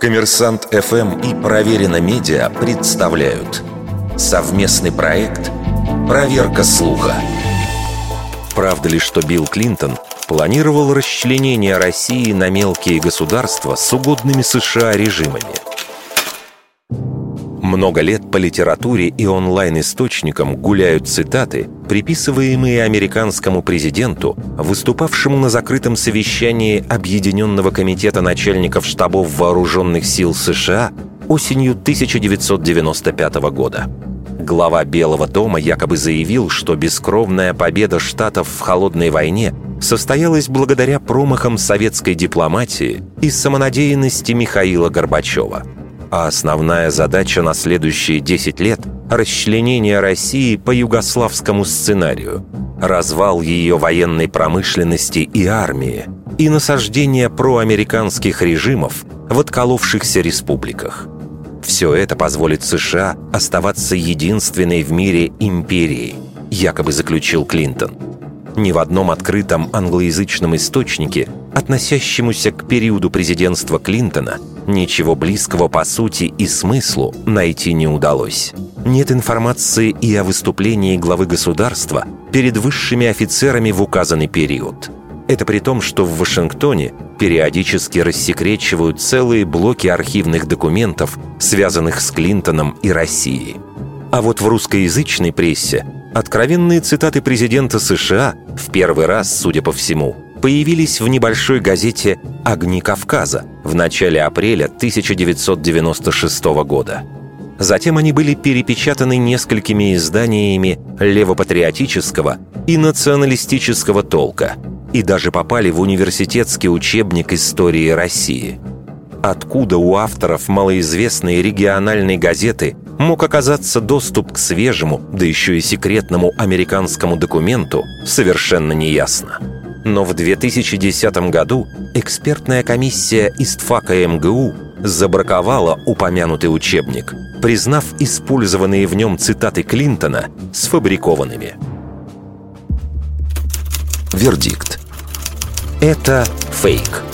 Коммерсант ФМ и Проверено Медиа представляют совместный проект «Проверка слуха». Правда ли, что Билл Клинтон планировал расчленение России на мелкие государства с угодными США режимами? Много лет по литературе и онлайн-источникам гуляют цитаты, приписываемые американскому президенту, выступавшему на закрытом совещании Объединенного комитета начальников штабов вооруженных сил США осенью 1995 года. Глава Белого дома якобы заявил, что бескровная победа Штатов в холодной войне состоялась благодаря промахам советской дипломатии и самонадеянности Михаила Горбачева – а основная задача на следующие 10 лет – расчленение России по югославскому сценарию, развал ее военной промышленности и армии и насаждение проамериканских режимов в отколовшихся республиках. Все это позволит США оставаться единственной в мире империей, якобы заключил Клинтон. Ни в одном открытом англоязычном источнике, относящемуся к периоду президентства Клинтона – Ничего близкого по сути и смыслу найти не удалось. Нет информации и о выступлении главы государства перед высшими офицерами в указанный период. Это при том, что в Вашингтоне периодически рассекречивают целые блоки архивных документов, связанных с Клинтоном и Россией. А вот в русскоязычной прессе откровенные цитаты президента США в первый раз, судя по всему, появились в небольшой газете «Огни Кавказа» в начале апреля 1996 года. Затем они были перепечатаны несколькими изданиями левопатриотического и националистического толка и даже попали в университетский учебник истории России. Откуда у авторов малоизвестной региональной газеты мог оказаться доступ к свежему, да еще и секретному американскому документу, совершенно неясно. Но в 2010 году экспертная комиссия ИСТФАКа МГУ забраковала упомянутый учебник, признав использованные в нем цитаты Клинтона сфабрикованными. Вердикт. Это фейк.